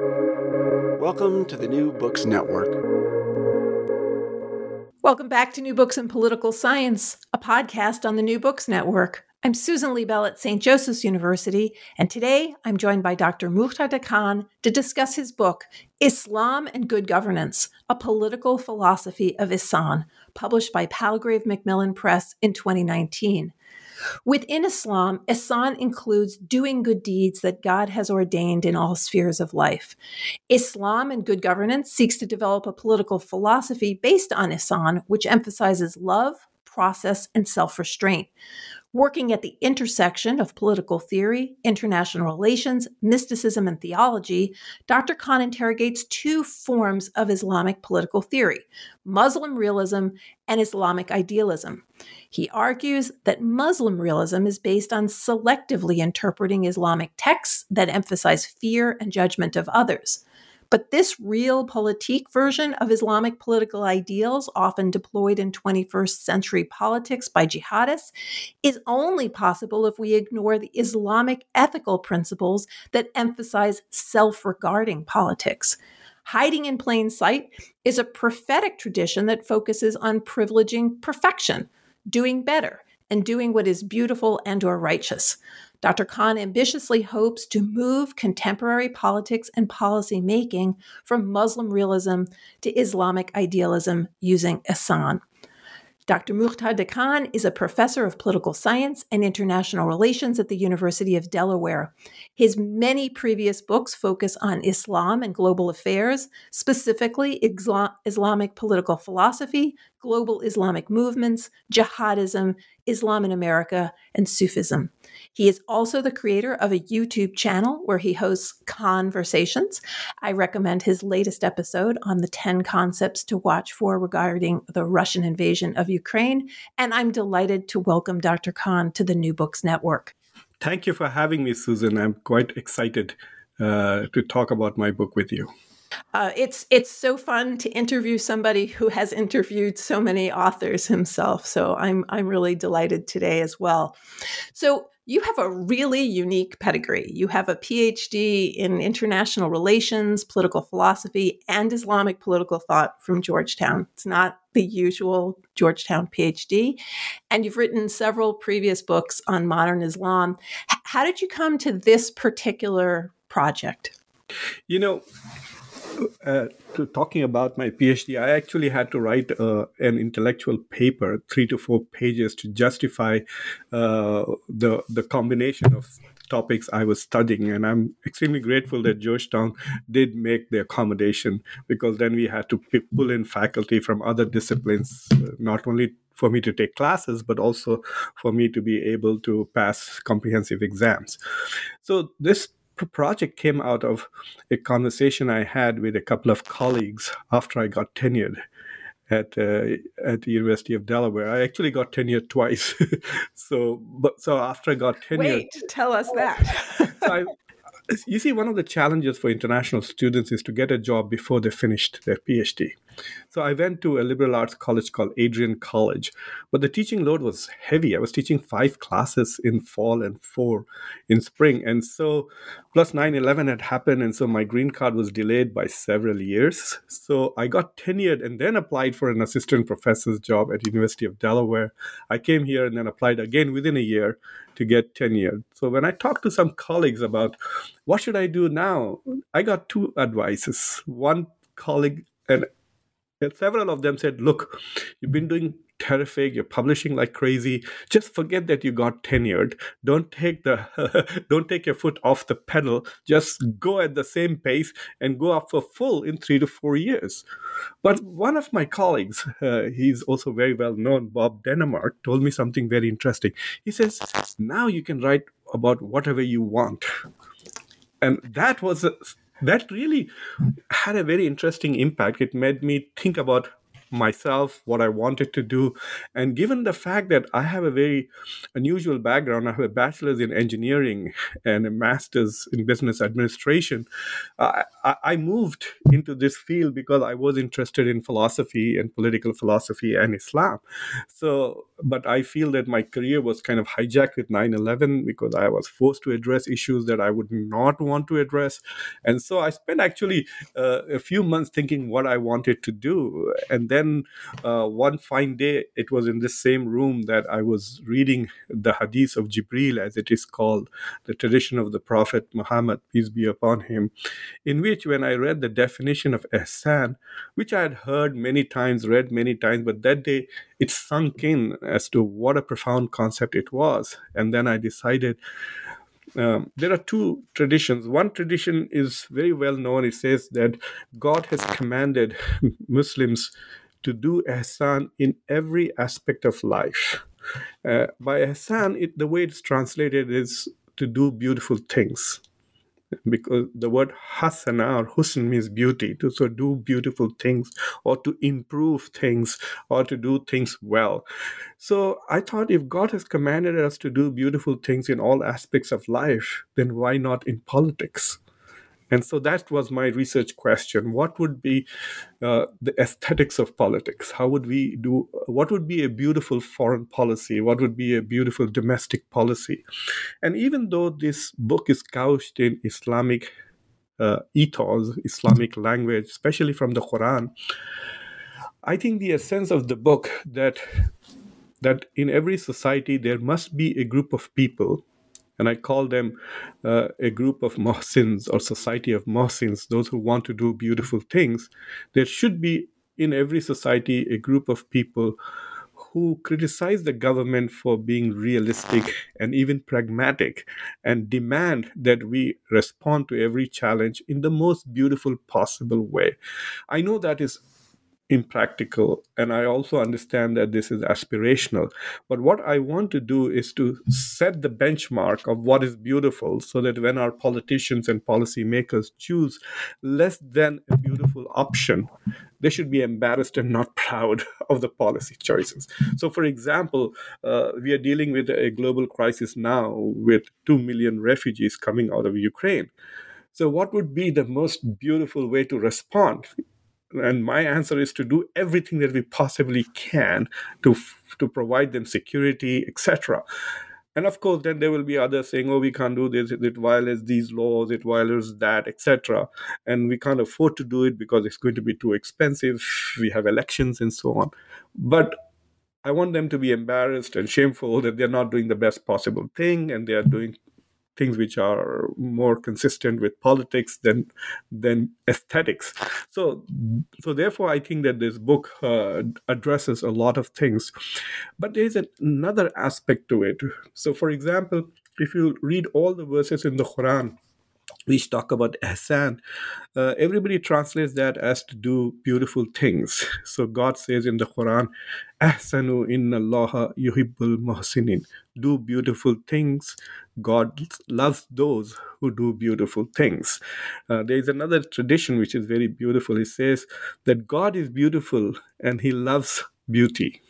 Welcome to the New Books Network. Welcome back to New Books in Political Science, a podcast on the New Books Network. I'm Susan Liebell at St. Joseph's University, and today I'm joined by Dr. Muqtedar Khan to discuss his book, Islam and Good Governance A Political Philosophy of Ihsan, published by Palgrave Macmillan Press in 2019. Within Islam, Ihsan includes doing good deeds that God has ordained in all spheres of life. Islam and good governance seeks to develop a political philosophy based on Ihsan, which emphasizes love, process, and self restraint. Working at the intersection of political theory, international relations, mysticism, and theology, Dr. Khan interrogates two forms of Islamic political theory Muslim realism and Islamic idealism. He argues that Muslim realism is based on selectively interpreting Islamic texts that emphasize fear and judgment of others. But this realpolitik version of Islamic political ideals, often deployed in 21st century politics by jihadists, is only possible if we ignore the Islamic ethical principles that emphasize self regarding politics. Hiding in plain sight is a prophetic tradition that focuses on privileging perfection, doing better, and doing what is beautiful and or righteous. Dr. Khan ambitiously hopes to move contemporary politics and policy making from Muslim realism to Islamic idealism using Ihsan. Dr. Muqtedar Khan is a professor of political science and international relations at the University of Delaware. His many previous books focus on Islam and global affairs, specifically Islamic political philosophy, global Islamic movements, jihadism, Islam in America, and Sufism. He is also the creator of a YouTube channel where he hosts conversations. I recommend his latest episode on the 10 concepts to watch for regarding the Russian invasion of Ukraine. And I'm delighted to welcome Dr. Khan to the New Books Network. Thank you for having me, Susan. I'm quite excited uh, to talk about my book with you. Uh, it's it's so fun to interview somebody who has interviewed so many authors himself. So I'm I'm really delighted today as well. So you have a really unique pedigree. You have a PhD in international relations, political philosophy, and Islamic political thought from Georgetown. It's not the usual Georgetown PhD. And you've written several previous books on modern Islam. how did you come to this particular project? You know, uh, to talking about my PhD, I actually had to write uh, an intellectual paper, three to four pages, to justify uh, the the combination of topics I was studying. And I'm extremely grateful that Georgetown did make the accommodation because then we had to pull in faculty from other disciplines, uh, not only for me to take classes, but also for me to be able to pass comprehensive exams. So this project came out of a conversation I had with a couple of colleagues after I got tenured at uh, at the University of Delaware. I actually got tenured twice. so, but so after I got tenured, wait, tell us that. so I, you see, one of the challenges for international students is to get a job before they finished their PhD. So I went to a liberal arts college called Adrian College, but the teaching load was heavy. I was teaching five classes in fall and four in spring. And so plus 9 11 had happened. And so my green card was delayed by several years. So I got tenured and then applied for an assistant professor's job at University of Delaware. I came here and then applied again within a year to get tenured. So when I talked to some colleagues about what should I do now, I got two advices. One colleague and and several of them said, Look, you've been doing terrific, you're publishing like crazy. Just forget that you got tenured. Don't take the don't take your foot off the pedal. Just go at the same pace and go up for full in three to four years. But one of my colleagues, uh, he's also very well known, Bob Denemark, told me something very interesting. He says, now you can write about whatever you want. And that was a, that really had a very interesting impact. It made me think about myself, what I wanted to do. And given the fact that I have a very unusual background, I have a bachelor's in engineering and a master's in business administration, I, I moved into this field because I was interested in philosophy and political philosophy and Islam. So, but I feel that my career was kind of hijacked with 9 11 because I was forced to address issues that I would not want to address. And so I spent actually uh, a few months thinking what I wanted to do. And then uh, one fine day, it was in this same room that I was reading the Hadith of Jibril, as it is called, the tradition of the Prophet Muhammad, peace be upon him, in which when I read the definition of ihsan, which I had heard many times, read many times, but that day it sunk in as to what a profound concept it was. And then I decided um, there are two traditions. One tradition is very well known. It says that God has commanded Muslims to do ihsan in every aspect of life. Uh, by ihsan, it, the way it's translated is to do beautiful things. Because the word hasana or husn means beauty to so do beautiful things or to improve things or to do things well. So i thought if god has commanded us to do beautiful things in all aspects of life then why not in politics and so that was my research question. What would be uh, the aesthetics of politics? How would we do, what would be a beautiful foreign policy? What would be a beautiful domestic policy? And even though this book is couched in Islamic uh, ethos, Islamic language, especially from the Quran, I think the essence of the book that that in every society there must be a group of people and I call them uh, a group of Mohsins or society of Mohsins, those who want to do beautiful things. There should be in every society a group of people who criticize the government for being realistic and even pragmatic and demand that we respond to every challenge in the most beautiful possible way. I know that is impractical and i also understand that this is aspirational. But what i want to do is to set the benchmark of what is beautiful so that when our politicians and policymakers choose less than a beautiful option they should be embarrassed and not proud of the policy choices. So for example uh, we are dealing with a global crisis now with 2 million refugees coming out of ukraine. So, what would be the most beautiful way to respond? And my answer is to do everything that we possibly can to to provide them security etc and of course then there will be others saying oh we can't do this. It violates these laws. It violates that etc and we can't afford to do it because it's going to be too expensive. We have elections and so on. But I want them to be embarrassed and shameful that they're not doing the best possible thing and they are doing things which are more consistent with politics than than aesthetics so so therefore i think that this book uh, addresses a lot of things but there's another aspect to it so for example if you read all the verses in the quran which talk about ihsan, uh, everybody translates that as to do beautiful things. So God says in the Quran, Ahsanu inna Allah yuhibbul muhsinin. Do beautiful things. God loves those who do beautiful things. Uh, there is another tradition which is very beautiful. It says that God is beautiful and he loves beauty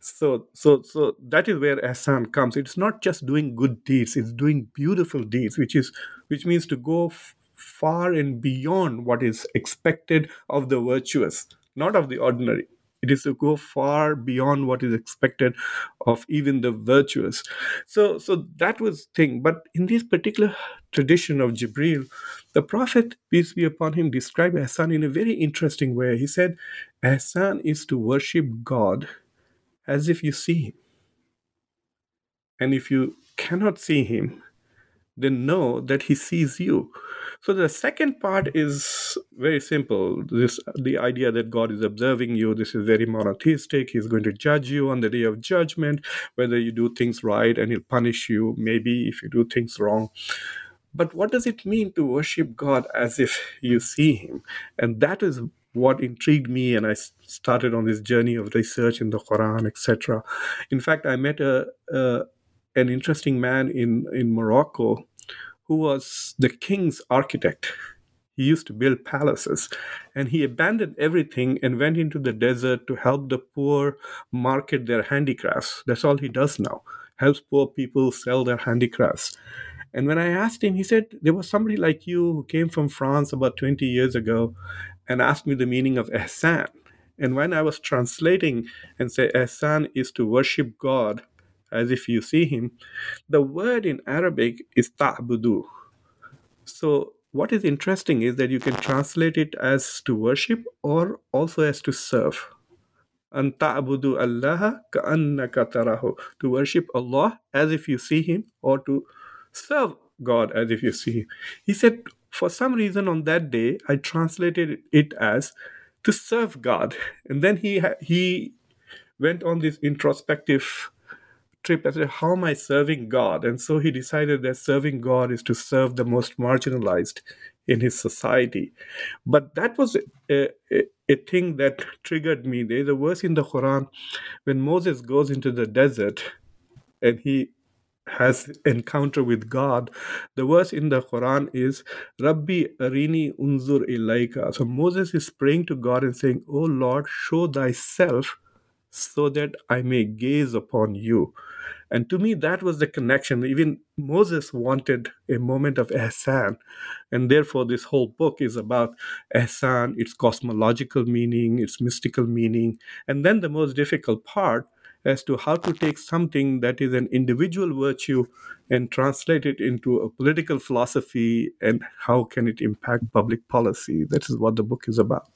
so so so that is where ihsan comes it's not just doing good deeds it's doing beautiful deeds which is which means to go f- far and beyond what is expected of the virtuous not of the ordinary it is to go far beyond what is expected of even the virtuous. So so that was thing. But in this particular tradition of jibril the prophet peace be upon him described ihsan in a very interesting way. He said ihsan is to worship god as if you see him. And if you cannot see him, then know that he sees you. So the second part is very simple. This the idea that God is observing you. This is very monotheistic. He's going to judge you on the day of judgment, whether you do things right, and he'll punish you. Maybe if you do things wrong. But what does it mean to worship God as if you see him? And that is what intrigued me and i started on this journey of research in the quran etc in fact i met a, a an interesting man in in morocco who was the king's architect He used to build palaces. And he abandoned everything and went into the desert to help the poor market their handicrafts. That's all he does now. Helps poor people sell their handicrafts. And when I asked him, he said, There was somebody like you who came from France about 20 years ago and asked me the meaning of ihsan. And when I was translating and say ihsan is to worship God as if you see him, the word in Arabic is ta'budu. So what is interesting is that you can translate it as to worship or also as to serve. An ta'budu Allah ka'annaka tarahu. To worship Allah as if you see him or to serve God as if you see him. He said, for some reason on that day, I translated it as to serve God. And then he he went on this introspective trip and said, How am I serving God? And so he decided that serving God is to serve the most marginalized in his society. But that was a, a, a thing that triggered me. There's a verse in the Quran when Moses goes into the desert and he has encounter with God. The verse in the Quran is Rabbi Arini Unzur Ilaika. So Moses is praying to God and saying, Oh Lord, show thyself so that I may gaze upon you. And to me, that was the connection. Even Moses wanted a moment of ihsan. And therefore, this whole book is about ihsan, its cosmological meaning, its mystical meaning. And then the most difficult part as to how to take something that is an individual virtue and translate it into a political philosophy and how can it impact public policy. That is what the book is about.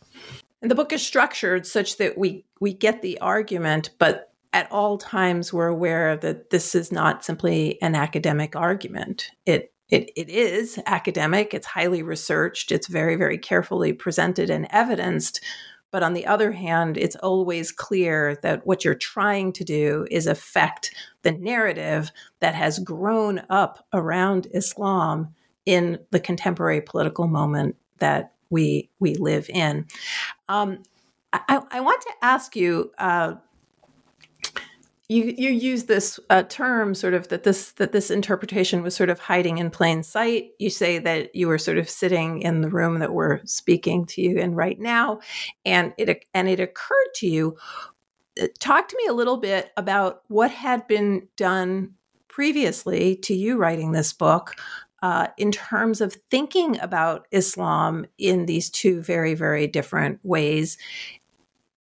And the book is structured such that we we get the argument, but at all times we're aware that this is not simply an academic argument. It it, it is academic, it's highly researched, it's very, very carefully presented and evidenced. But on the other hand, it's always clear that what you're trying to do is affect the narrative that has grown up around Islam in the contemporary political moment that we we live in. Um, I, I, want to ask you. Uh, you you use this uh, term sort of that this that this interpretation was sort of hiding in plain sight. You say that you were sort of sitting in the room that we're speaking to you in right now, and it and it occurred to you. Uh, talk to me a little bit about what had been done previously to you writing this book uh, in terms of thinking about Islam in these two very, very different ways.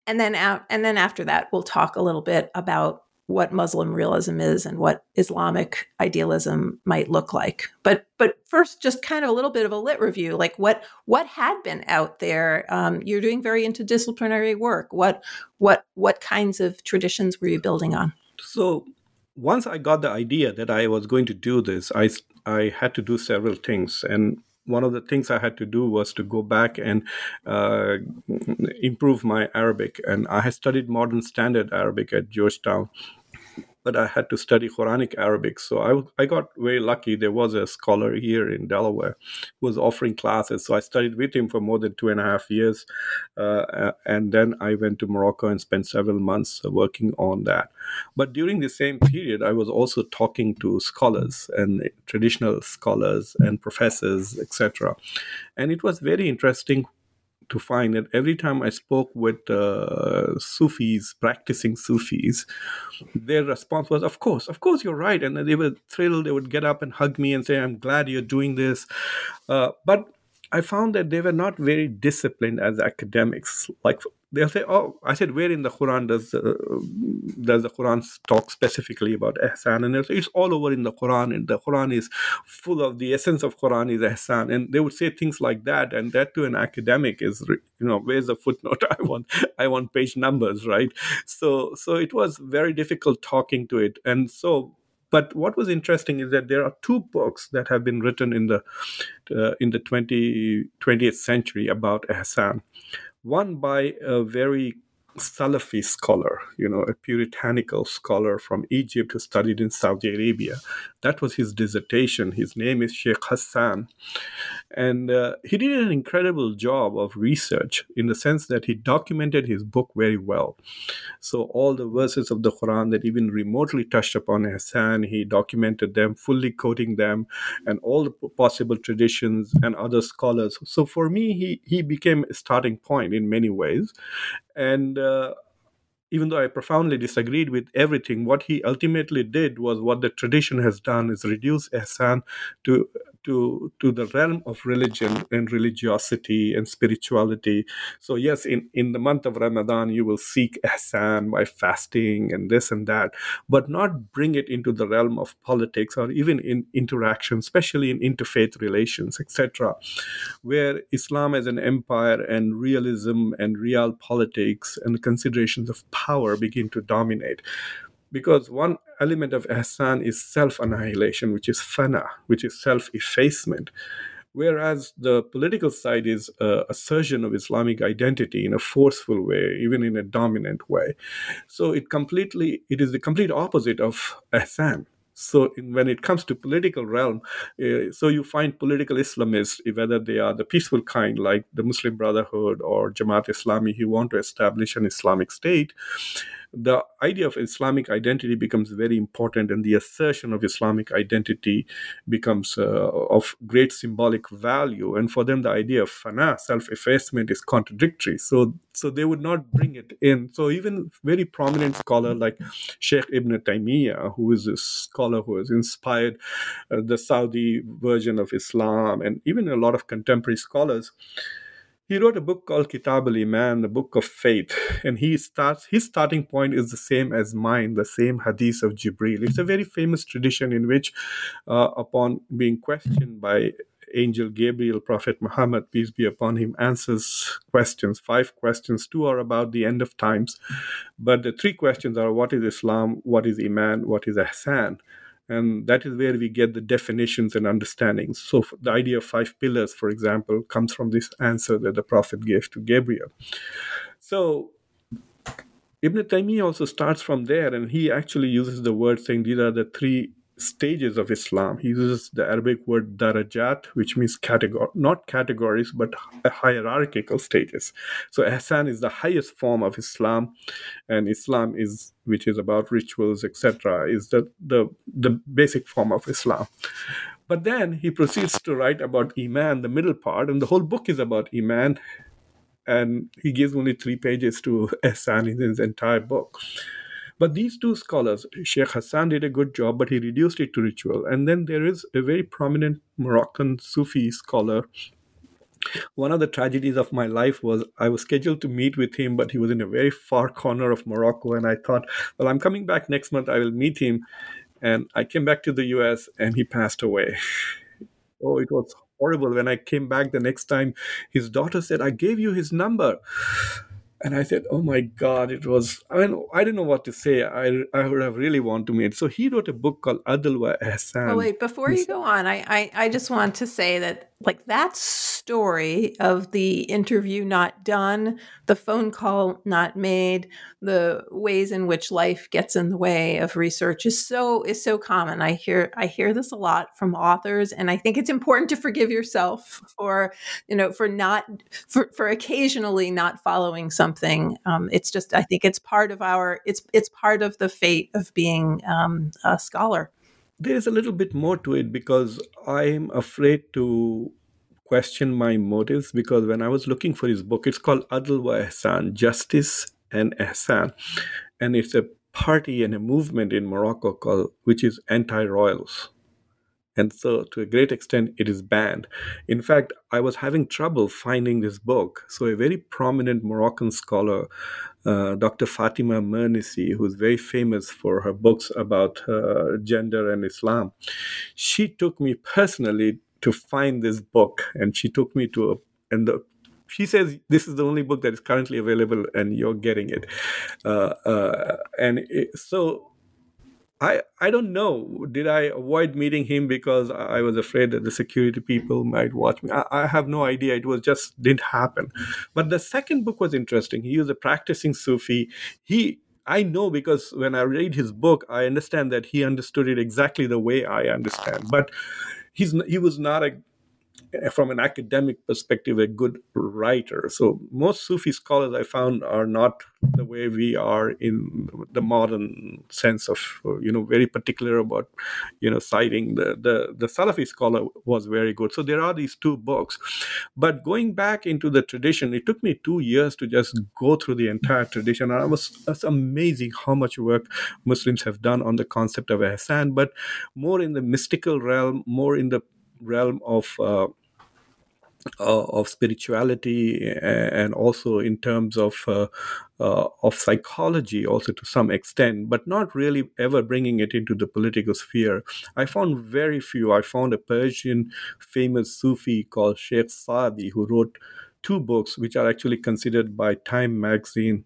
And then, and then after that, we'll talk a little bit about what Muslim realism is and what Islamic idealism might look like. But but first, just kind of a little bit of a lit review, like what what had been out there. Um, you're doing very interdisciplinary work. What what what kinds of traditions were you building on? So once I got the idea that I was going to do this, I I had to do several things, and one of the things I had to do was to go back and uh, improve my Arabic. And I had studied modern standard Arabic at Georgetown but I had to study Quranic Arabic. So I, I got very lucky. There was a scholar here in Delaware who was offering classes. So I studied with him for more than two and a half years. Uh, and then I went to Morocco and spent several months working on that. But during the same period, I was also talking to scholars and traditional scholars and professors, etc. And it was very interesting to find that every time I spoke with uh, Sufis, practicing Sufis, their response was, Of course, of course, you're right. And they were thrilled. They would get up and hug me and say, I'm glad you're doing this. Uh, but I found that they were not very disciplined as academics. Like they'll say, "Oh," I said, "Where in the Quran does uh, does the Quran talk specifically about ihsan?" And they'll say, "It's all over in the Quran, and the Quran is full of the essence of Quran is ihsan." And they would say things like that, and that to an academic is, you know, where's the footnote? I want, I want page numbers, right? So, so it was very difficult talking to it, and so but what was interesting is that there are two books that have been written in the uh, in the 20, 20th century about ihsan. One by a very Salafi scholar, you know, a puritanical scholar from Egypt who studied in Saudi Arabia. That was his dissertation. His name is Sheikh Hassan. And uh, he did an incredible job of research in the sense that he documented his book very well. So, all the verses of the Quran that even remotely touched upon ihsan, he documented them, fully quoting them, and all the possible traditions and other scholars. So, for me, he, he became a starting point in many ways. And uh, even though I profoundly disagreed with everything, what he ultimately did was what the tradition has done is reduce ihsan to to to the realm of religion and religiosity and spirituality. So yes, in, in the month of Ramadan you will seek ihsan by fasting and this and that, but not bring it into the realm of politics or even in interaction, especially in interfaith relations, etc., where Islam as an empire and realism and real politics and considerations of power begin to dominate because one element of ihsan is self annihilation, which is fana, which is self effacement. Whereas the political side is uh, assertion of Islamic identity in a forceful way, even in a dominant way. So it completely, it is the complete opposite of ihsan. So in, when it comes to political realm, uh, so you find political Islamists, whether they are the peaceful kind like the Muslim Brotherhood or Jamaat Islami, who want to establish an Islamic state, the idea of Islamic identity becomes very important, and the assertion of Islamic identity becomes uh, of great symbolic value. And for them, the idea of fana, self effacement, is contradictory. So, so they would not bring it in. So, even very prominent scholar like Sheikh Ibn Taymiyyah, who is a scholar who has inspired uh, the Saudi version of Islam, and even a lot of contemporary scholars he wrote a book called Kitab al Iman, the book of faith, and he starts his starting point is the same as mine, the same hadith of Jibril. It's a very famous tradition in which, uh, upon being questioned by angel Gabriel, Prophet Muhammad, peace be upon him, answers questions, five questions. Two are about the end of times, but the three questions are what is Islam, what is Iman, what is Ihsan and that is where we get the definitions and understandings. So the idea of five pillars for example comes from this answer that the prophet gave to gabriel. So ibn taymiyyah also starts from there and he actually uses the word saying these are the three stages of Islam. He uses the Arabic word darajat, which means category, not categories, but hierarchical stages. So Ihsan is the highest form of Islam, and Islam is, which is about rituals, etc., is the, the, the basic form of Islam. But then he proceeds to write about Iman, the middle part, and the whole book is about Iman, and he gives only three pages to Ihsan in his entire book. But these two scholars, Sheikh Hassan did a good job, but he reduced it to ritual. And then there is a very prominent Moroccan Sufi scholar. One of the tragedies of my life was I was scheduled to meet with him, but he was in a very far corner of Morocco. And I thought, well, I'm coming back next month, I will meet him. And I came back to the US and he passed away. oh, it was horrible. When I came back the next time, his daughter said, I gave you his number and I said, "Oh my God!" It was. I mean, I didn't know what to say. I I would have really wanted to meet. So he wrote a book called Adl wa Ihsan. Oh wait, before you go on, I, I I just want to say that like that story of the interview not done, the phone call not made, the ways in which life gets in the way of research is so is so common. I hear I hear this a lot from authors, and I think it's important to forgive yourself for you know for not for for occasionally not following something. Um, it's just I think it's part of our it's it's part of the fate of being um, a scholar there is a little bit more to it because I'm afraid to question my motives because when I was looking for his book, it's called Adl wa Ihsan, Justice and Ihsan. And it's a party and a movement in Morocco called, which is anti-royals. And so, to a great extent, it is banned. In fact, I was having trouble finding this book. So, a very prominent Moroccan scholar uh, Dr. Fatima Mernissi, who's very famous for her books about uh, gender and Islam, she took me personally to find this book, and she took me to a and the she says this is the only book that is currently available and you're getting it uh, uh, and it, so I, I don't know. Did I avoid meeting him because I was afraid that the security people might watch me? I, I, have no idea. It was just didn't happen. But the second book was interesting. He was a practicing Sufi. He I know because when I read his book, I understand that he understood it exactly the way I understand. But he's he was not a from an academic perspective, a good writer. So most Sufi scholars I found are not the way we are in the modern sense of you know very particular about you know citing the the the Salafi scholar was very good. So there are these two books, but going back into the tradition, it took me two years to just go through the entire tradition, and I was amazing how much work Muslims have done on the concept of ihsan, but more in the mystical realm, more in the realm of uh, of spirituality and also in terms of uh, uh, of psychology also to some extent but not really ever bringing it into the political sphere. I found very few. I found a persian famous sufi called sheikh saadi who wrote two books which are actually considered by time magazine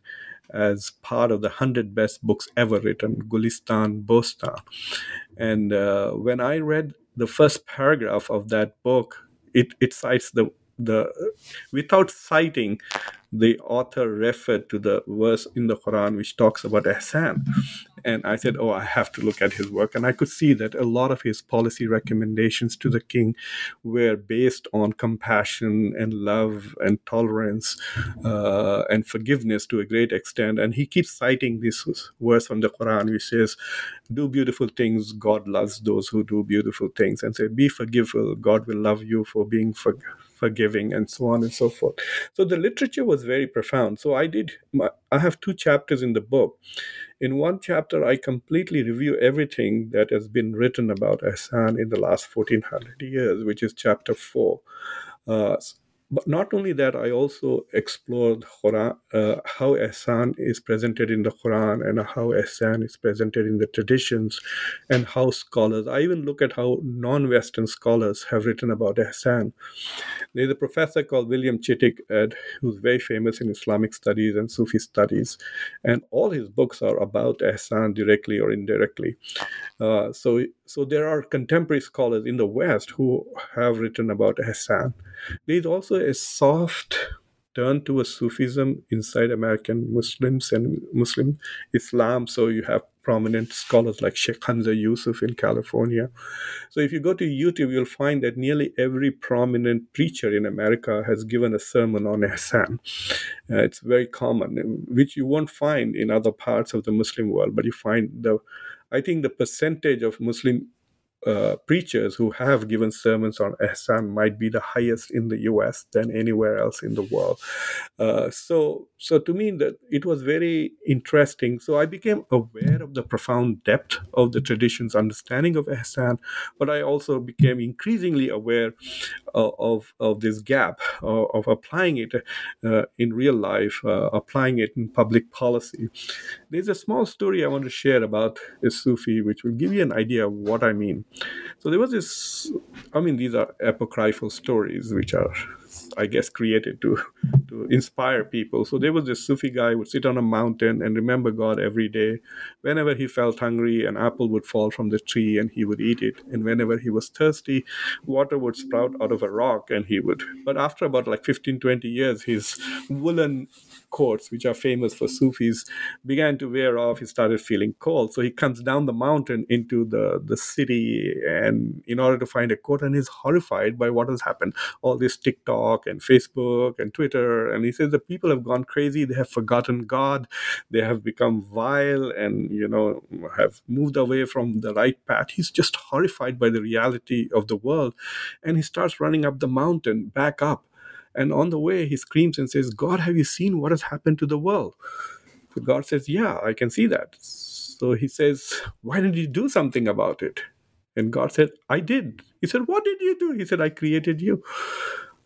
as part of the 100 best books ever written gulistan bostan. And uh, when i read the first paragraph of that book it, it cites the the without citing the author referred to the verse in the Quran which talks about ihsan. And I said, Oh, I have to look at his work. And I could see that a lot of his policy recommendations to the king were based on compassion and love and tolerance uh, and forgiveness to a great extent. And he keeps citing this verse from the Quran which says, Do beautiful things, God loves those who do beautiful things. And say, Be forgiveful, God will love you for being forgiving forgiving and so on and so forth. So the literature was very profound. So i did i have two chapters in the book. In one chapter i completely review everything that has been written about ihsan in the last 1400 years which is chapter 4 uh, but not only that, I also explored Quran, uh, how Ihsan is presented in the Quran and how Ihsan is presented in the traditions and how scholars, I even look at how non Western scholars have written about Ihsan. There's a professor called William Chittick, who's very famous in Islamic studies and Sufi studies, and all his books are about Ihsan directly or indirectly. Uh, so, so there are contemporary scholars in the West who have written about Ihsan. There's also a soft turn towards Sufism inside American Muslims and Muslim Islam. So you have prominent scholars like Sheikh Hamza Yusuf in California. So if you go to YouTube, you'll find that nearly every prominent preacher in America has given a sermon on Ihsan. Uh, it's very common, which you won't find in other parts of the Muslim world, but you find the I think the percentage of Muslim uh, preachers who have given sermons on ihsan might be the highest in the US than anywhere else in the world. Uh, so, so to me, that it was very interesting. So I became aware of the profound depth of the tradition's understanding of ihsan, but I also became increasingly aware of of, of this gap of, of applying it uh, in real life, uh, applying it in public policy. There's a small story I want to share about a Sufi, which will give you an idea of what I mean. So there was this, I mean, these are apocryphal stories, which are I guess, created to to inspire people. So there was this Sufi guy would sit on a mountain and remember God every day. Whenever he felt hungry, an apple would fall from the tree and he would eat it. And whenever he was thirsty, water would sprout out of a rock and he would. But after about like 15, 20 years, his woolen coats, which are famous for Sufis, began to wear off. He started feeling cold. So he comes down the mountain into the, the city and in order to find a coat and he's horrified by what has happened. All this TikTok and Facebook and Twitter. And he says the people have gone crazy. They have forgotten God. They have become vile and, you know, have moved away from the right path. He's just horrified by the reality of the world. And he starts running up the mountain, back up. And on the way, he screams and says, God, have you seen what has happened to the world? So God says, Yeah, I can see that. So he says, Why didn't you do something about it? And God said, I did. He said, What did you do? He said, I created you.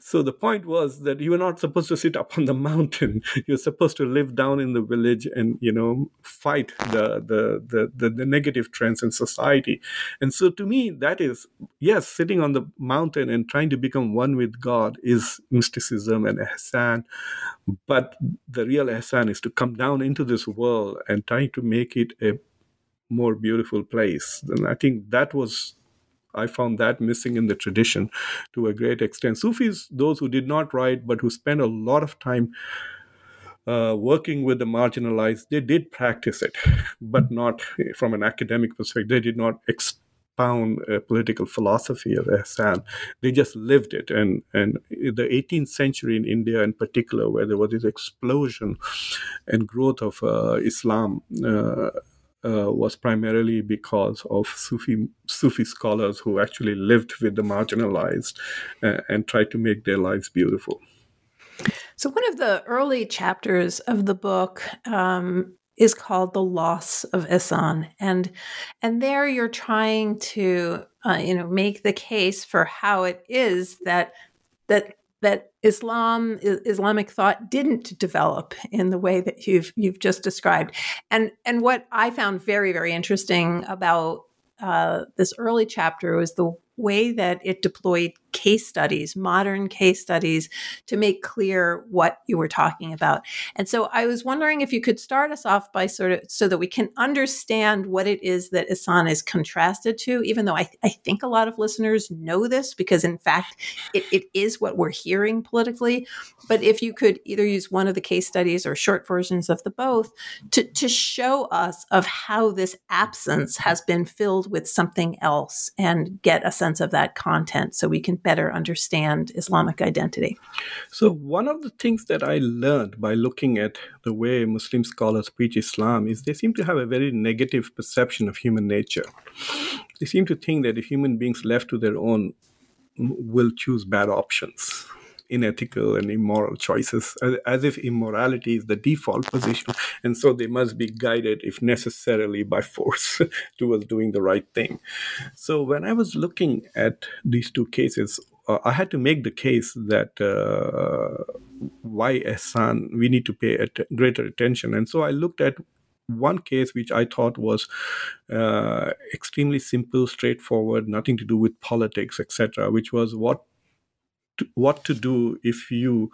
So the point was that you were not supposed to sit up on the mountain. You're supposed to live down in the village and you know fight the the the, the, the negative trends in society. And so to me, that is yes, sitting on the mountain and trying to become one with God is mysticism and ihsan. But the real ihsan is to come down into this world and trying to make it a more beautiful place. And I think that was I found that missing in the tradition to a great extent. Sufis, those who did not write but who spent a lot of time uh, working with the marginalized, they did practice it, but not from an academic perspective. They did not expound a political philosophy of Ihsan. They just lived it. And, and the 18th century in India, in particular, where there was this explosion and growth of uh, Islam. Uh, uh, was primarily because of Sufi Sufi scholars who actually lived with the marginalized uh, and tried to make their lives beautiful. So, one of the early chapters of the book um, is called "The Loss of Ihsan," and and there you're trying to uh, you know make the case for how it is that that that Islam Islamic thought didn't develop in the way that you've you've just described. And and what I found very very interesting about uh, this early chapter was the way that it deployed case studies, modern case studies, to make clear what you were talking about. And so I was wondering if you could start us off by sort of so that we can understand what it is that Ihsan is contrasted to, even though I, th- I think a lot of listeners know this because, in fact, it, it is what we're hearing politically. But if you could either use one of the case studies or short versions of the both to, to show us of how this absence has been filled with something else and get a sense of that content so we can better understand Islamic identity? So, one of the things that I learned by looking at the way Muslim scholars preach Islam is they seem to have a very negative perception of human nature. They seem to think that if human beings left to their own will choose bad options unethical and immoral choices, as if immorality is the default position, and so they must be guided, if necessarily, by force towards doing the right thing. So when I was looking at these two cases, uh, I had to make the case that uh, why Ihsan we need to pay at greater attention, and so I looked at one case which I thought was uh, extremely simple, straightforward, nothing to do with politics, etc., which was what to, what to do if you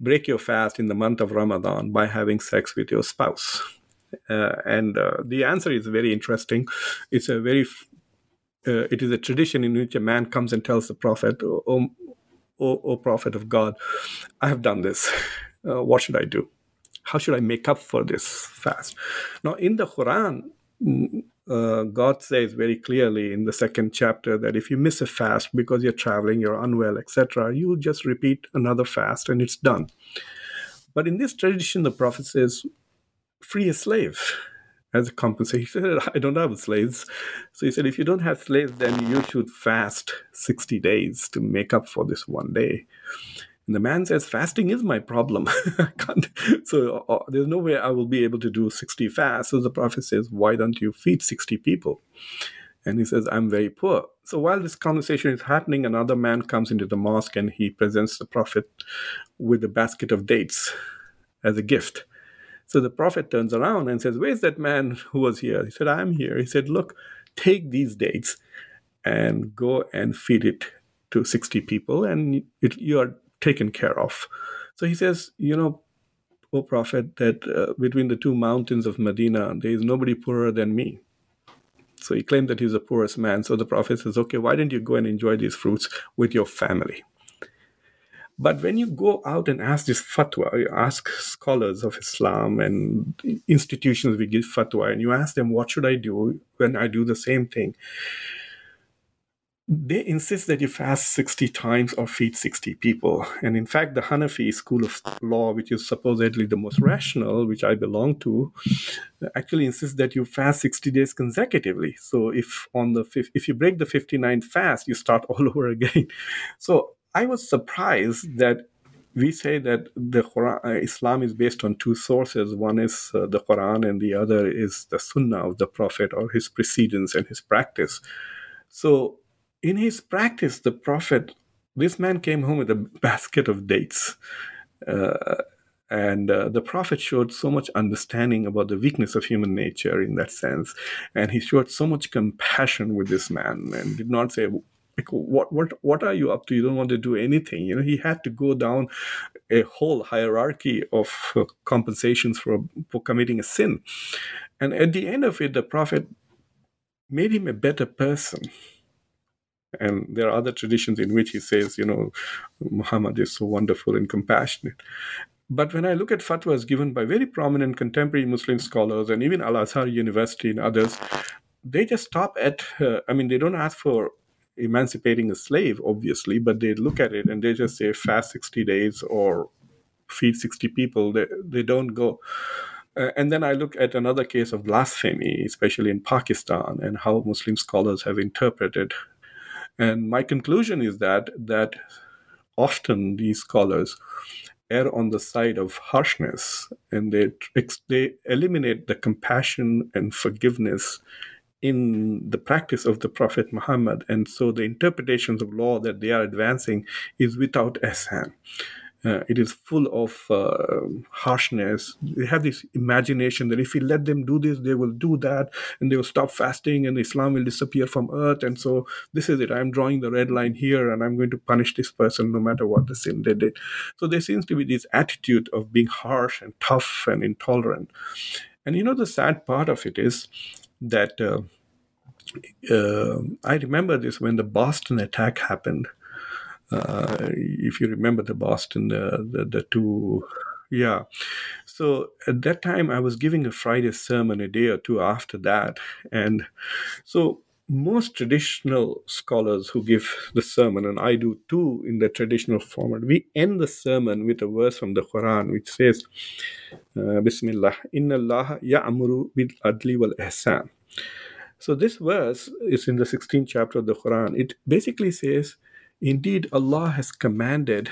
break your fast in the month of Ramadan by having sex with your spouse. Uh, and uh, the answer is very interesting. It's a very uh, it is a tradition in which a man comes and tells the prophet, "O, oh, oh, oh prophet of God, I have done this. Uh, what should I do? How should I make up for this fast?" Now, in the Quran, uh, God says very clearly in the second chapter that if you miss a fast because you're traveling, you're unwell, etc., you just repeat another fast and it's done. But in this tradition, the prophet says, free a slave as a compensation. He said, I don't have slaves. So he said, if you don't have slaves, then you should fast 60 days to make up for this one day. And the man says, fasting is my problem. So uh, uh, there's no way I will be able to do 60 fasts. So the prophet says, why don't you feed 60 people? And he says, I'm very poor. So while this conversation is happening, another man comes into the mosque and he presents the prophet with a basket of dates as a gift. So the prophet turns around and says, Where's that man who was here? He said, I'm here. He said, Look, take these dates and go and feed it to 60 people, and it, you are taken care of. So he says, you know, O Prophet, that uh, between the two mountains of Medina, there is nobody poorer than me. So he claimed that he's the poorest man. So the Prophet says, okay, why don't you go and enjoy these fruits with your family? But when you go out and ask this fatwa, you ask scholars of Islam and institutions we give fatwa, and you ask them, what should I do when I do the same thing? They insist that you fast 60 times or feed 60 people. And in fact, the Hanafi school of law, which is supposedly the most rational, which I belong to, actually insists that you fast 60 days consecutively. So if on the if you break the 59th fast, you start all over again. So I was surprised that we say that the Quran, uh, Islam is based on two sources. One is uh, the Quran, and the other is the Sunnah of the Prophet or his precedence and his practice. So in his practice, the prophet, this man came home with a basket of dates. Uh, and uh, the prophet showed so much understanding about the weakness of human nature in that sense. And he showed so much compassion with this man and did not say, like, what, what, what are you up to? You don't want to do anything. You know, he had to go down a whole hierarchy of uh, compensations for, for committing a sin. And at the end of it, the prophet made him a better person. And there are other traditions in which he says, you know, Muhammad is so wonderful and compassionate. But when I look at fatwas given by very prominent contemporary Muslim scholars and even Al Azhar University and others, they just stop at, uh, I mean, they don't ask for emancipating a slave, obviously, but they look at it and they just say fast 60 days or feed 60 people. They, they don't go. Uh, and then I look at another case of blasphemy, especially in Pakistan, and how Muslim scholars have interpreted. And my conclusion is that that often these scholars err on the side of harshness, and they they eliminate the compassion and forgiveness in the practice of the Prophet Muhammad. And so the interpretations of law that they are advancing is without ihsan. Uh, it is full of uh, harshness. They have this imagination that if we let them do this, they will do that, and they will stop fasting, and Islam will disappear from earth. And so, this is it. I'm drawing the red line here, and I'm going to punish this person no matter what the sin they did. So, there seems to be this attitude of being harsh and tough and intolerant. And you know, the sad part of it is that uh, uh, I remember this when the Boston attack happened. If you remember the Boston, the, the, two, yeah. So at that time, I was giving a Friday sermon a day or two after that, and so most traditional scholars who give the sermon, and I do too in the traditional format, we end the sermon with a verse from the Quran which says, uh, Bismillah, Inna Allah ya'muru bil adli wal ihsan. So this verse is in the 16th chapter of the Quran. It basically says, Indeed, Allah has commanded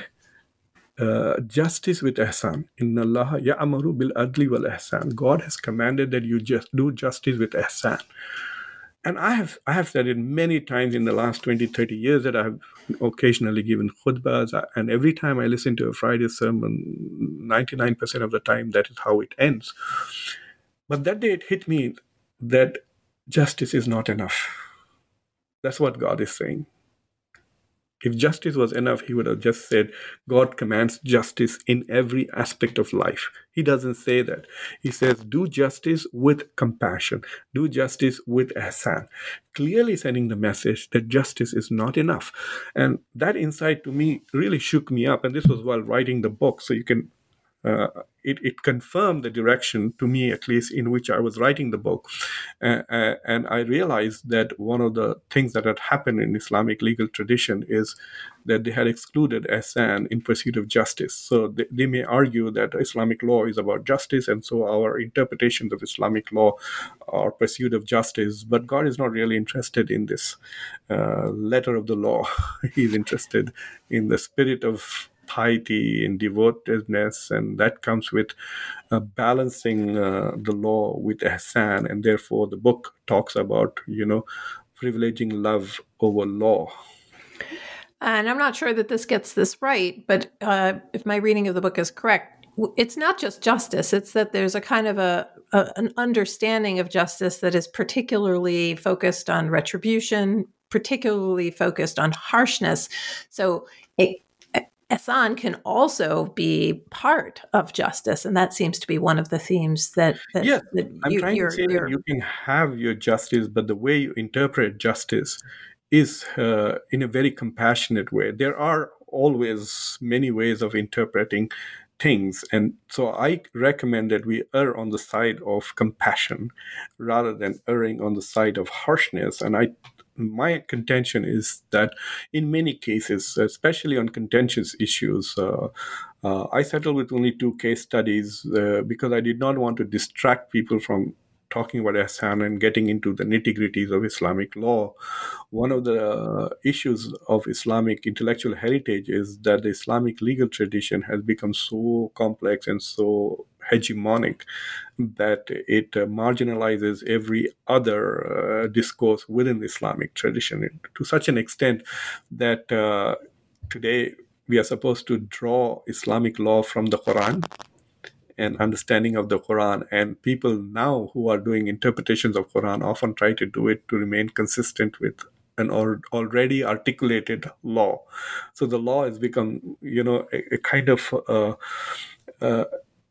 uh, justice with ihsan. Inna Allah ya'amaru bil adli wal ihsan. God has commanded that you just do justice with ihsan. And I have I have said it many times in the last 20, 30 years that I've occasionally given khutbahs, and every time I listen to a Friday sermon, 99% of the time that is how it ends. But that day it hit me that justice is not enough. That's what God is saying. If justice was enough, he would have just said, God commands justice in every aspect of life. He doesn't say that. He says, do justice with compassion, do justice with ihsan. Clearly sending the message that justice is not enough. And that insight to me really shook me up. And this was while writing the book. So you can uh, it, it confirmed the direction to me at least in which i was writing the book. Uh, uh, and i realized that one of the things that had happened in islamic legal tradition is that they had excluded ihsan in pursuit of justice. So they, they may argue that islamic law is about justice and so our interpretations of islamic law are pursuit of justice but god is not really interested in this uh, letter of the law. He's interested in the spirit of piety and devotedness, and that comes with uh, balancing uh, the law with ihsan, and therefore the book talks about you know privileging love over law. And I'm not sure that this gets this right, but uh, if my reading of the book is correct, it's not just justice; it's that there's a kind of a, a an understanding of justice that is particularly focused on retribution, particularly focused on harshness. So it ihsan can also be part of justice, and that seems to be one of the themes that. that yeah, that I'm you, trying to say that you can have your justice, but the way you interpret justice is uh, in a very compassionate way. There are always many ways of interpreting things. And so I recommend that we err on the side of compassion rather than erring on the side of harshness. And I my contention is that in many cases, especially on contentious issues, uh, uh, I settled with only two case studies uh, because I did not want to distract people from talking about ihsan and getting into the nitty gritties of Islamic law. One of the issues of Islamic intellectual heritage is that the Islamic legal tradition has become so complex and so hegemonic that it uh, marginalizes every other uh, discourse within the Islamic tradition to such an extent that uh, today we are supposed to draw Islamic law from the Quran and understanding of the Quran. And people now who are doing interpretations of Quran often try to do it to remain consistent with an already articulated law. So the law has become, you know, a, a kind of uh, uh,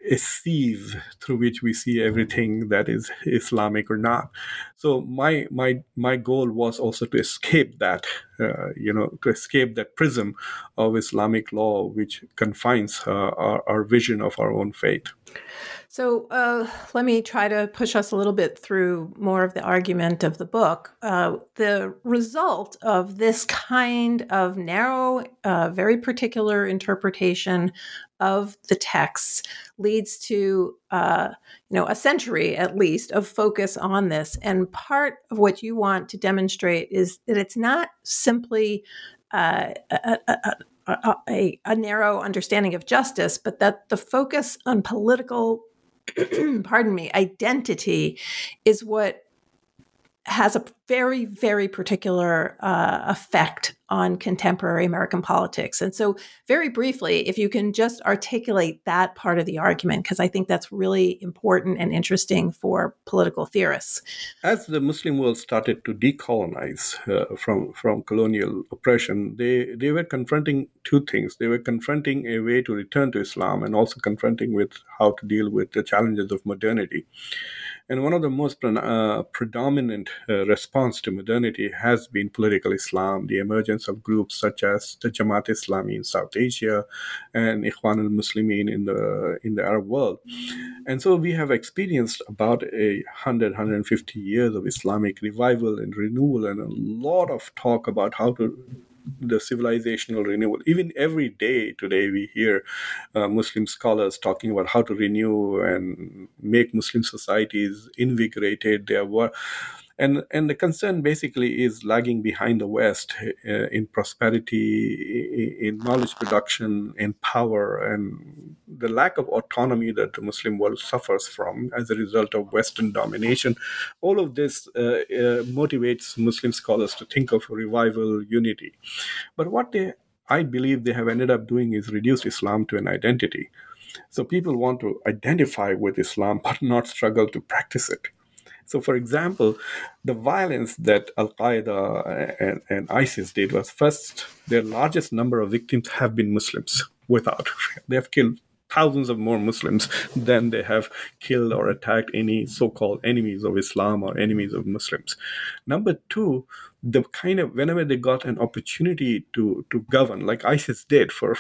a sieve through which we see everything that is Islamic or not. So my my my goal was also to escape that, uh, you know, to escape that prism of Islamic law which confines uh, our, our vision of our own faith. So uh, let me try to push us a little bit through more of the argument of the book. Uh, the result of this kind of narrow, uh, very particular interpretation of the texts leads to uh, you know a century at least of focus on this. And part of what you want to demonstrate is that it's not simply uh, a, a, a, a, narrow understanding of justice but that the focus on political pardon me identity is what has a very, very particular uh, effect on contemporary American politics. And so, very briefly, if you can just articulate that part of the argument, because I think that's really important and interesting for political theorists. As the Muslim world started to decolonize uh, from, from colonial oppression, they, they were confronting two things. They were confronting a way to return to Islam and also confronting with how to deal with the challenges of modernity. And one of the most uh, predominant uh, response to modernity has been political Islam, the emergence of groups such as the Jamaat Islami in South Asia and Ikhwan al-Muslimin in the in the Arab world. And so we have experienced about a 100, 150 years of Islamic revival and renewal and a lot of talk about how to the civilizational renewal. Even every day today, we hear uh, Muslim scholars talking about how to renew and make Muslim societies invigorated. Their work and and the concern basically is lagging behind the West uh, in prosperity, in knowledge production, in power, and the lack of autonomy that the Muslim world suffers from as a result of Western domination. All of this uh, uh, motivates Muslim scholars to think of revival, unity, but what they I believe they have ended up doing is reduce Islam to an identity. So people want to identify with Islam but not struggle to practice it. So, for example, the violence that Al Qaeda and, and, ISIS did was first, their largest number of victims have been Muslims without. They have killed thousands of more Muslims than they have killed or attacked any so called enemies of Islam or enemies of Muslims. Number two, the kind of whenever they got an opportunity to, to govern, like ISIS did for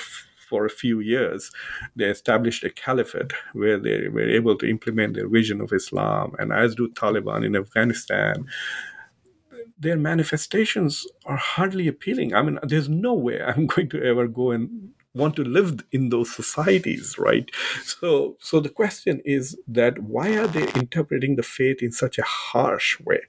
for a few years, they established a caliphate where they were able to implement their vision of Islam, and as do Taliban in Afghanistan. Their manifestations are hardly appealing. I mean, there's no way I'm going to ever go and want to live in those societies right so so the question is that why are they interpreting the faith in such a harsh way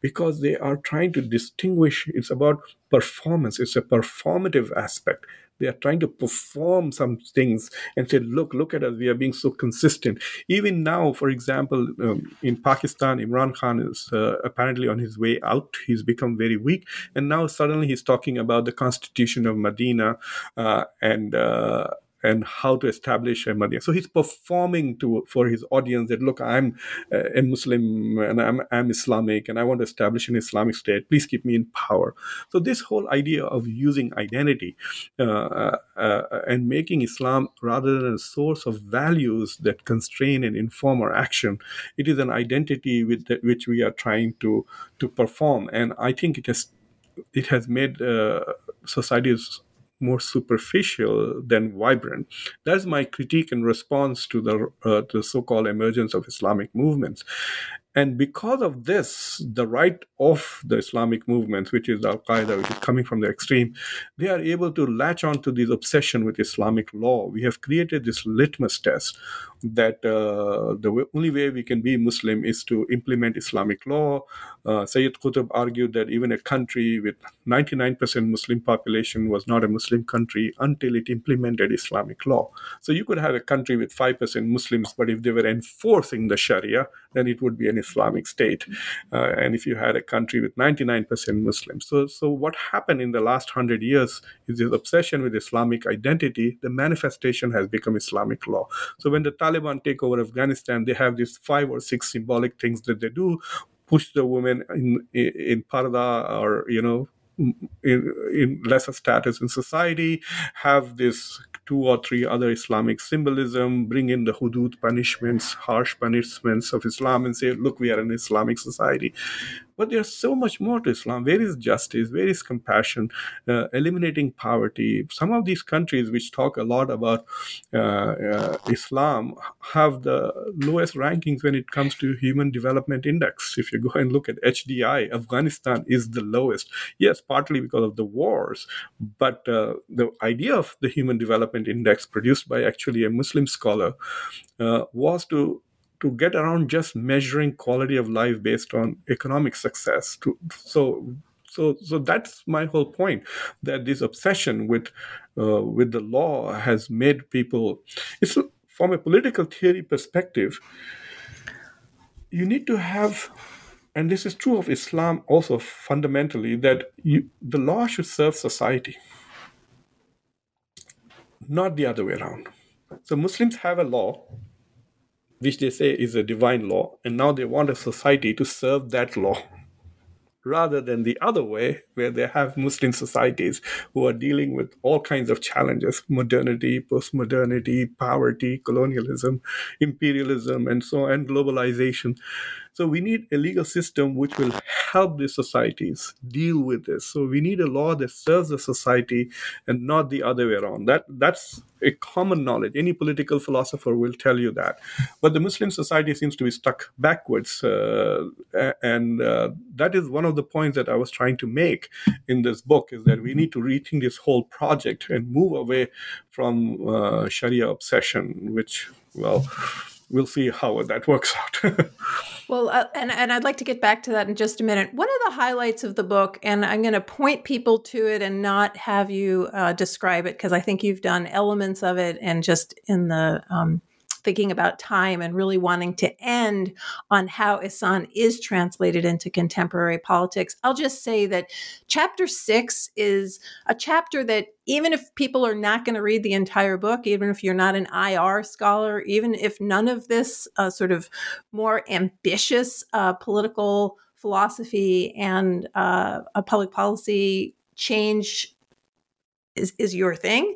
because they are trying to distinguish it's about performance it's a performative aspect they are trying to perform some things and say, look, look at us. We are being so consistent. Even now, for example, um, in Pakistan, Imran Khan is uh, apparently on his way out. He's become very weak. And now suddenly he's talking about the constitution of Medina uh, and uh, and how to establish a Ahmadiyya. So he's performing to for his audience that look, I'm a Muslim and I'm, I'm Islamic and I want to establish an Islamic state. Please keep me in power. So this whole idea of using identity uh, uh, uh, and making Islam rather than a source of values that constrain and inform our action, it is an identity with the, which we are trying to to perform. And I think it has it has made uh, societies more superficial than vibrant. That's my critique and response to the, uh, the so-called emergence of Islamic movements. And because of this, the right of the Islamic movements, which is Al Qaeda, which is coming from the extreme, they are able to latch on to this obsession with Islamic law. We have created this litmus test that uh, the only way we can be Muslim is to implement Islamic law. Uh, Sayyid Qutb argued that even a country with 99% Muslim population was not a Muslim country until it implemented Islamic law. So you could have a country with 5% Muslims, but if they were enforcing the Sharia, then it would be an Islamic state. Uh, and if you had a country with 99% Muslims. So, so what happened in the last 100 years is this obsession with Islamic identity, the manifestation has become Islamic law. So when the Taliban take over Afghanistan, they have these five or six symbolic things that they do push the women in in parda or you know in, in lesser status in society have this two or three other Islamic symbolism, bring in the hudud punishments, harsh punishments of Islam, and say, look, we are an Islamic society. But there's so much more to Islam. Where is justice? Where is compassion? Uh, eliminating poverty. Some of these countries which talk a lot about uh, uh, Islam have the lowest rankings when it comes to Human Development Index. If you go and look at HDI, Afghanistan is the lowest. Yes, partly because of the wars, but uh, the idea of the Human Development Index, produced by actually a Muslim scholar, uh, was to to get around just measuring quality of life based on economic success to, so so so that's my whole point that this obsession with uh, with the law has made people it's from a political theory perspective you need to have and this is true of islam also fundamentally that you, the law should serve society not the other way around. So muslims have a law which they say is a divine law, and now they want a society to serve that law rather than the other way, where they have Muslim societies who are dealing with all kinds of challenges modernity, post-modernity, poverty, colonialism, imperialism, and so on, and globalization. So we need a legal system which will help the societies deal with this. So we need a law that serves the society and not the other way around. That that's a common knowledge. Any political philosopher will tell you that. But the Muslim society seems to be stuck backwards, uh, and uh, that is one of the points that I was trying to make in this book is that we need to rethink this whole project and move away from uh, Sharia obsession, which well we'll see how that works out. well, uh, and and I'd like to get back to that in just a minute. One of the highlights of the book, and I'm going to point people to it and not have you uh, describe it because I think you've done elements of it and just in the um, thinking about time and really wanting to end on how Ihsan is translated into contemporary politics. I'll just say that chapter six is a chapter that even if people are not going to read the entire book, even if you're not an IR scholar, even if none of this uh, sort of more ambitious uh, political philosophy and uh, a public policy change is, is your thing,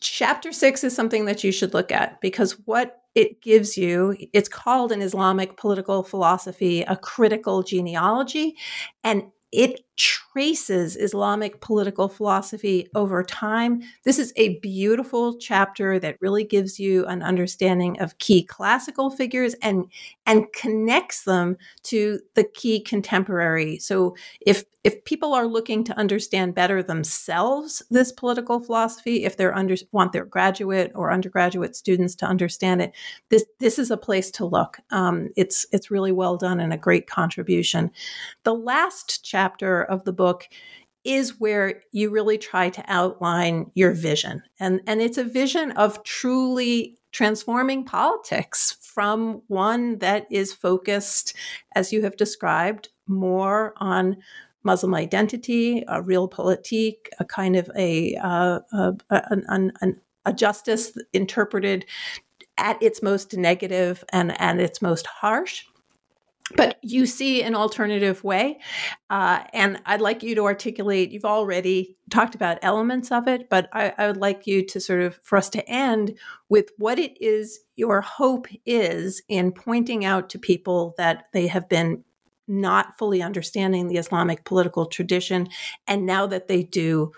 chapter six is something that you should look at because what it gives you, it's called in Islamic political philosophy a critical genealogy. And it traces Islamic political philosophy over time. This is a beautiful chapter that really gives you an understanding of key classical figures and and connects them to the key contemporary. So if if people are looking to understand better themselves this political philosophy, if they're under, want their graduate or undergraduate students to understand it, this this is a place to look. Um, it's it's really well done and a great contribution. The last chapter of the book is where you really try to outline your vision. And, and it's a vision of truly transforming politics from one that is focused, as you have described, more on Muslim identity, a real politique, a kind of a, uh, a, an, an, a justice interpreted at its most negative and, and its most harsh but you see an alternative way. Uh, and I'd like you to articulate, you've already talked about elements of it, but I, I, would like you to sort of, for us to end with what it is your hope is in pointing out to people that they have been not fully understanding the Islamic political tradition. And now that they do,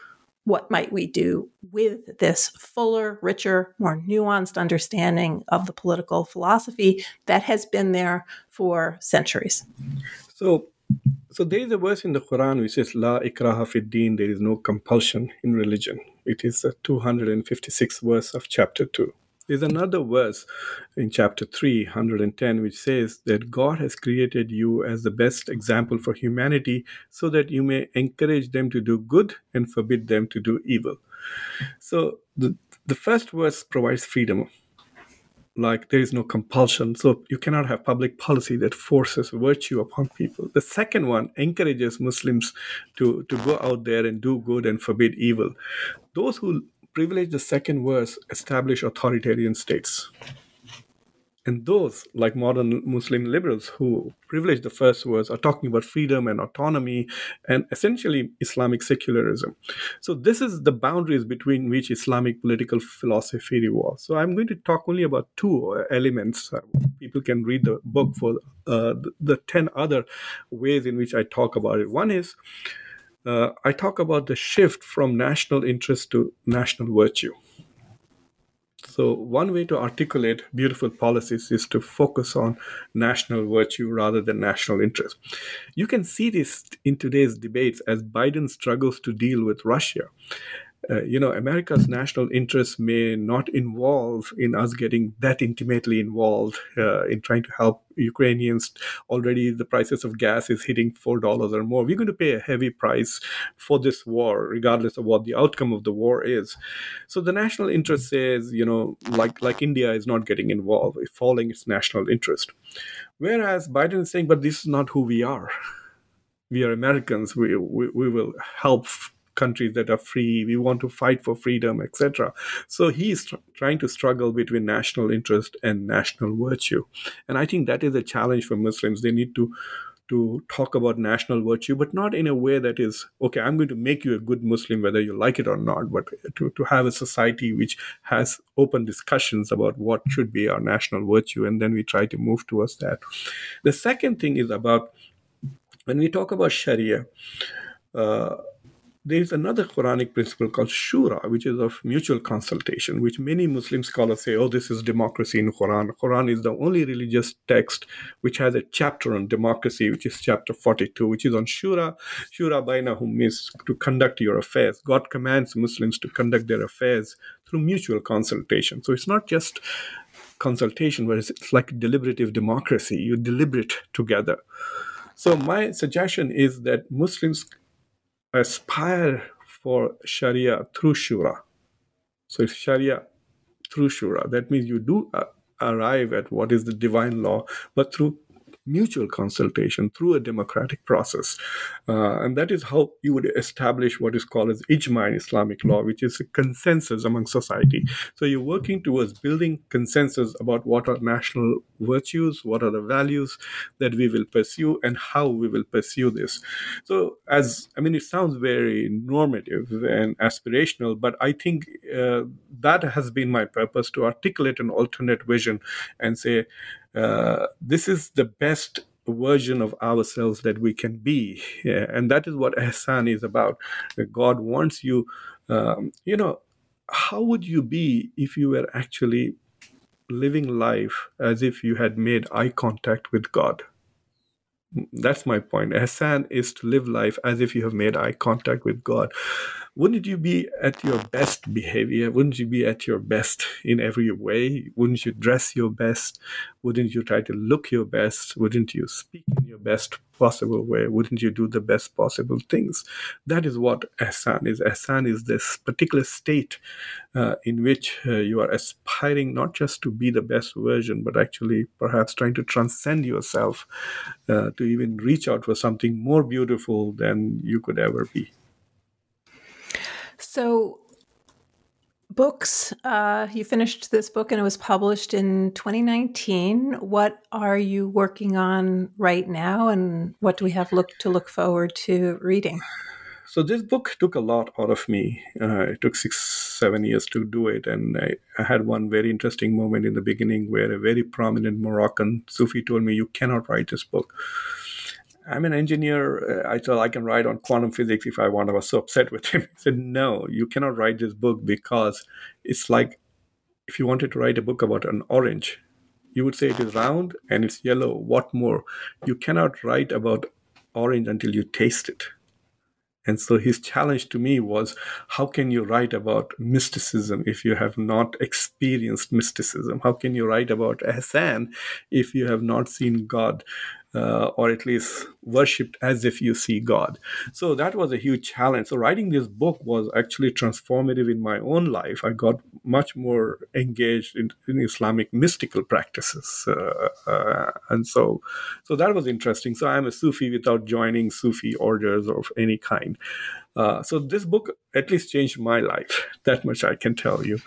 what might we do with this fuller, richer, more nuanced understanding of the political philosophy that has been there for centuries? So, so there is a verse in the Quran which says, "La ikraha din." There is no compulsion in religion. It is the 256th verse of chapter two. There's another verse in chapter 3, 110, which says that God has created you as the best example for humanity so that you may encourage them to do good and forbid them to do evil. So the, the first verse provides freedom. Like there is no compulsion. So you cannot have public policy that forces virtue upon people. The second one encourages Muslims to, to go out there and do good and forbid evil. Those who privilege the second verse establish authoritarian states. And those, like modern Muslim liberals who privilege the first verse, are talking about freedom and autonomy and essentially Islamic secularism. So, this is the boundaries between which Islamic political philosophy revolves. So, I'm going to talk only about two elements. Uh, people can read the book for uh, the 10 other ways in which I talk about it. One is uh, I talk about the shift from national interest to national virtue. So, one way to articulate beautiful policies is to focus on national virtue rather than national interest. You can see this in today's debates as Biden struggles to deal with Russia uh, you know, America's national interests may not involve in us getting that intimately involved uh, in trying to help Ukrainians. Already, the prices of gas is hitting four dollars or more. We're going to pay a heavy price for this war, regardless of what the outcome of the war is. So, the national interest says, you know, like like India is not getting involved, falling its national interest. Whereas Biden is saying, but this is not who we are. We are Americans. We, we, we will help countries that are free we want to fight for freedom etc so he's tr- trying to struggle between national interest and national virtue. And i think that is a challenge for muslims. They need to to talk about national virtue, but not in a way that is, okay, I'm going to make you a good Muslim whether you like it or not, but to, to have a society which has open discussions about what should be our national virtue, and then we try to move towards that. The second thing is about when we talk about Sharia, uh, there is another Quranic principle called Shura, which is of mutual consultation, which many Muslim scholars say, oh, this is democracy in Quran. Quran is the only religious text which has a chapter on democracy, which is chapter 42, which is on Shura. Shura bainahum means to conduct your affairs. God commands Muslims to conduct their affairs through mutual consultation. So it's not just consultation, but it's like deliberative democracy. You deliberate together. So my suggestion is that Muslims aspire for Sharia through Shura. So it's Sharia through Shura. That means you do arrive at what is the divine law, but through mutual consultation through a democratic process. Uh, and that is how you would establish what is called as ijma in Islamic law, which is a consensus among society. So you're working towards building consensus about what are national virtues, what are the values that we will pursue, and how we will pursue this. So, as I mean, it sounds very normative and aspirational, but I think uh, that has been my purpose to articulate an alternate vision and say, uh, this is the best version of ourselves that we can be. Yeah, and that is what ihsan is about. God wants you um, you know how would you be if you were actually living life as if you had made eye contact with god that's my point ihsan is to live life as if you have made eye contact with god wouldn't you be at your best behavior? Wouldn't you be at your best in every way? Wouldn't you dress your best? Wouldn't you try to look your best? Wouldn't you speak in your best possible way? Wouldn't you do the best possible things? That is what ihsan is. Ihsan is this particular state uh, in which uh, you are aspiring not just to be the best version, but actually perhaps trying to transcend yourself uh, to even reach out for something more beautiful than you could ever be. So, books, uh, you finished this book and it was published in 2019. What are you working on right now, and what do we have look to look forward to reading? So this book took a lot out of me. Uh, it took six, seven years to do it, and I, I, had one very interesting moment in the beginning where a very prominent Moroccan Sufi told me, "You cannot write this book." I'm an engineer. Uh, I thought I can write on quantum physics if I want. I was so upset with him. He said, No, you cannot write this book because it's like if you wanted to write a book about an orange, you would say it is round and it's yellow. What more? You cannot write about orange until you taste it. And so his challenge to me was how can you write about mysticism if you have not experienced mysticism? How can you write about Ihsan if you have not seen God? Uh, or at least worshipped as if you see God. So that was a huge challenge. So writing this book was actually transformative in my own life. I got much more engaged in, in Islamic mystical practices, uh, uh, and so so that was interesting. So I'm a Sufi without joining Sufi orders of any kind. Uh, so this book at least changed my life. That much I can tell you.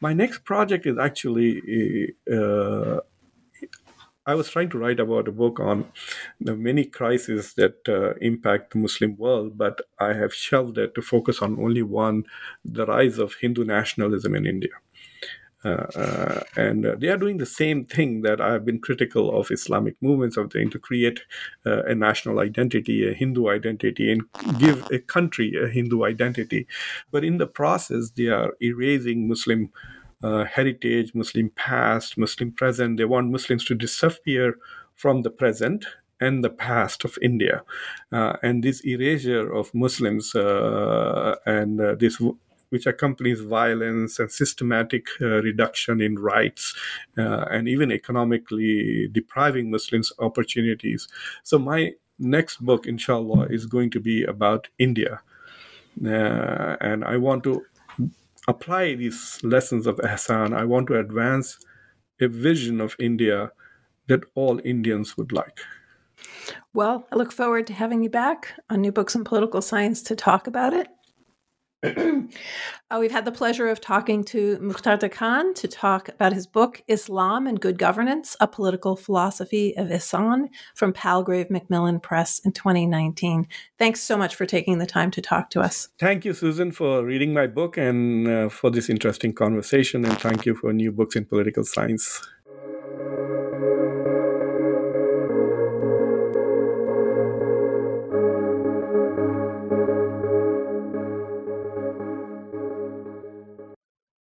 My next project is actually uh, I was trying to write about a book on the many crises that uh, impact the Muslim world, but I have shelved it to focus on only one the rise of Hindu nationalism in India. Uh, uh, and uh, they are doing the same thing that I have been critical of Islamic movements of trying to create uh, a national identity, a Hindu identity, and give a country a Hindu identity. But in the process, they are erasing Muslim uh, heritage, Muslim past, Muslim present. They want Muslims to disappear from the present and the past of India. Uh, and this erasure of Muslims uh, and uh, this which accompanies violence and systematic uh, reduction in rights uh, and even economically depriving Muslims opportunities. So my next book, inshallah, is going to be about India. Uh, and I want to apply these lessons of Ihsan, I want to advance a vision of India that all Indians would like. Well, I look forward to having you back on New Books in Political Science to talk about it. Uh, we've had the pleasure of talking to Muqtedar Khan to talk about his book, Islam and Good Governance A Political Philosophy of Ihsan from Palgrave Macmillan Press in 2019. Thanks so much for taking the time to talk to us. Thank you, Susan, for reading my book and uh, for this interesting conversation. And thank you for New Books in Political Science.